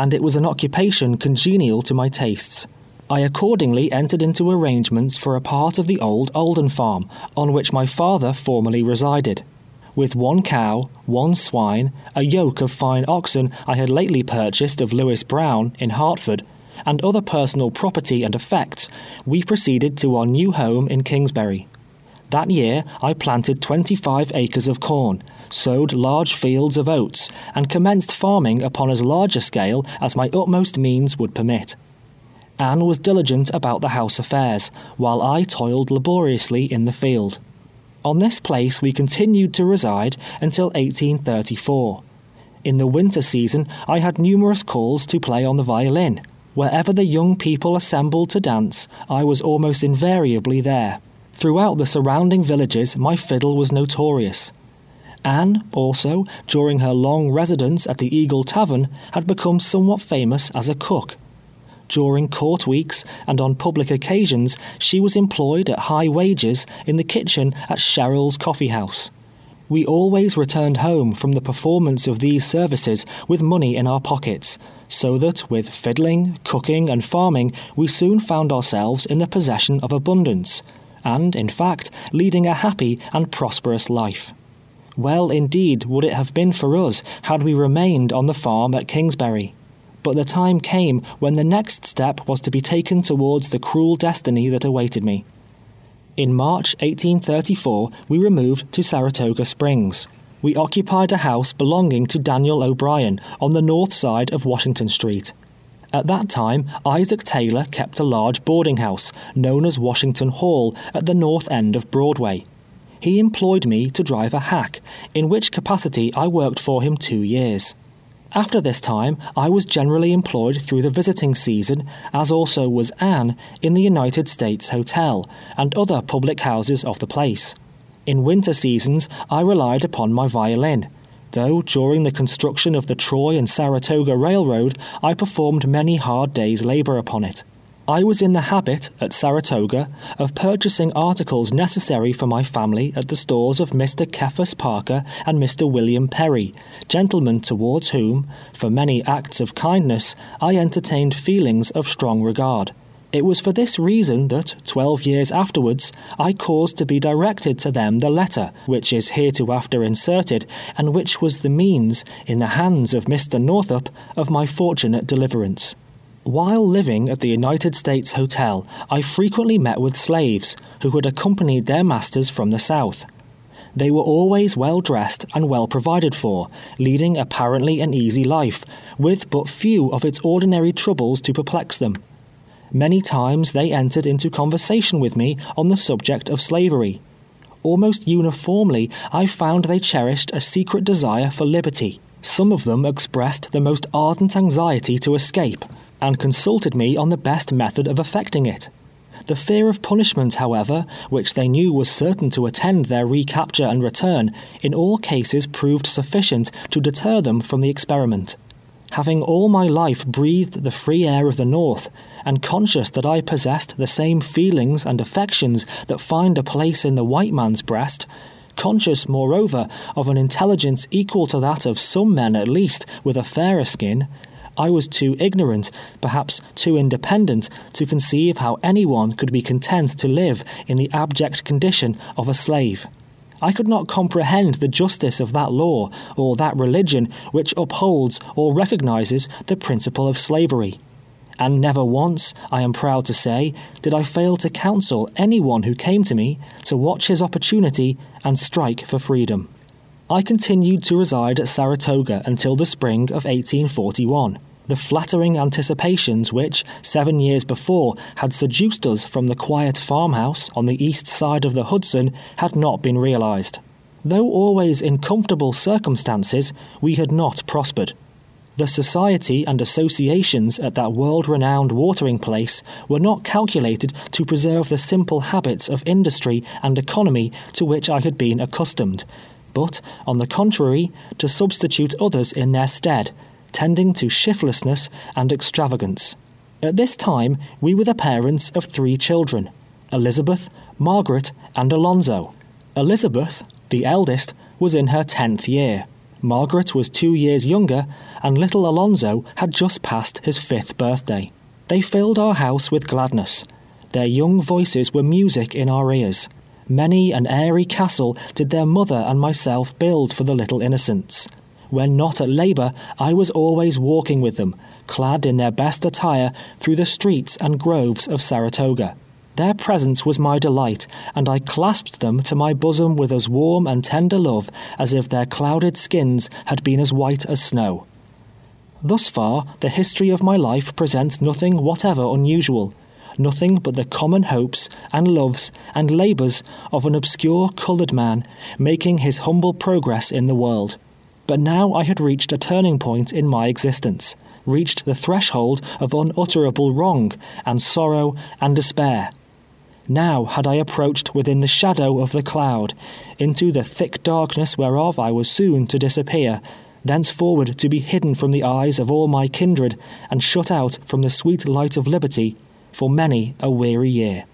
and it was an occupation congenial to my tastes. I accordingly entered into arrangements for a part of the old Alden farm, on which my father formerly resided. With one cow, one swine, a yoke of fine oxen I had lately purchased of Lewis Brown, in Hartford, and other personal property and effects, we proceeded to our new home in Kingsbury. That year I planted 25 acres of corn, sowed large fields of oats, and commenced farming upon as large a scale as my utmost means would permit. Anne was diligent about the house affairs, while I toiled laboriously in the field. On this place we continued to reside until 1834. In the winter season I had numerous calls to play on the violin. Wherever the young people assembled to dance, I was almost invariably there. Throughout the surrounding villages my fiddle was notorious. Anne, also, during her long residence at the Eagle Tavern, had become somewhat famous as a cook. During court weeks and on public occasions, she was employed at high wages in the kitchen at Sherrill's Coffee House. We always returned home from the performance of these services with money in our pockets, so that with fiddling, cooking, and farming, we soon found ourselves in the possession of abundance, and, in fact, leading a happy and prosperous life. Well, indeed, would it have been for us had we remained on the farm at Kingsbury. But the time came when the next step was to be taken towards the cruel destiny that awaited me. In March 1834, we removed to Saratoga Springs. We occupied a house belonging to Daniel O'Brien on the north side of Washington Street. At that time, Isaac Taylor kept a large boarding house, known as Washington Hall, at the north end of Broadway. He employed me to drive a hack, in which capacity I worked for him two years. After this time, I was generally employed through the visiting season, as also was Anne, in the United States Hotel, and other public houses of the place. In winter seasons, I relied upon my violin, though during the construction of the Troy and Saratoga Railroad, I performed many hard days' labor upon it. I was in the habit, at Saratoga, of purchasing articles necessary for my family at the stores of Mr. Cephas Parker and Mr. William Perry, gentlemen towards whom, for many acts of kindness, I entertained feelings of strong regard. It was for this reason that, twelve years afterwards, I caused to be directed to them the letter, which is hereafter inserted, and which was the means, in the hands of Mr. Northup, of my fortunate deliverance. While living at the United States Hotel, I frequently met with slaves who had accompanied their masters from the South. They were always well dressed and well provided for, leading apparently an easy life, with but few of its ordinary troubles to perplex them. Many times they entered into conversation with me on the subject of slavery. Almost uniformly, I found they cherished a secret desire for liberty. Some of them expressed the most ardent anxiety to escape, and consulted me on the best method of effecting it. The fear of punishment, however, which they knew was certain to attend their recapture and return, in all cases proved sufficient to deter them from the experiment. Having all my life breathed the free air of the North, and conscious that I possessed the same feelings and affections that find a place in the white man's breast, conscious, moreover, of an intelligence equal to that of some men at least with a fairer skin, I was too ignorant, perhaps too independent, to conceive how anyone could be content to live in the abject condition of a slave. I could not comprehend the justice of that law or that religion which upholds or recognizes the principle of slavery. And never once, I am proud to say, did I fail to counsel anyone who came to me to watch his opportunity and strike for freedom. I continued to reside at Saratoga until the spring of 1841 the flattering anticipations which, seven years before, had seduced us from the quiet farmhouse on the east side of the Hudson had not been realized. Though always in comfortable circumstances, we had not prospered. The society and associations at that world renowned watering place were not calculated to preserve the simple habits of industry and economy to which I had been accustomed, but, on the contrary, to substitute others in their stead, tending to shiftlessness and extravagance. At this time, we were the parents of three children Elizabeth, Margaret, and Alonzo. Elizabeth, the eldest, was in her tenth year. Margaret was two years younger, and little Alonzo had just passed his fifth birthday. They filled our house with gladness. Their young voices were music in our ears. Many an airy castle did their mother and myself build for the little innocents. When not at labour, I was always walking with them, clad in their best attire, through the streets and groves of Saratoga. Their presence was my delight, and I clasped them to my bosom with as warm and tender love as if their clouded skins had been as white as snow. Thus far, the history of my life presents nothing whatever unusual, nothing but the common hopes, and loves, and labours of an obscure coloured man, making his humble progress in the world. But now I had reached a turning point in my existence, reached the threshold of unutterable wrong, and sorrow, and despair. Now had I approached within the shadow of the cloud, into the thick darkness whereof I was soon to disappear, thenceforward to be hidden from the eyes of all my kindred, and shut out from the sweet light of liberty for many a weary year.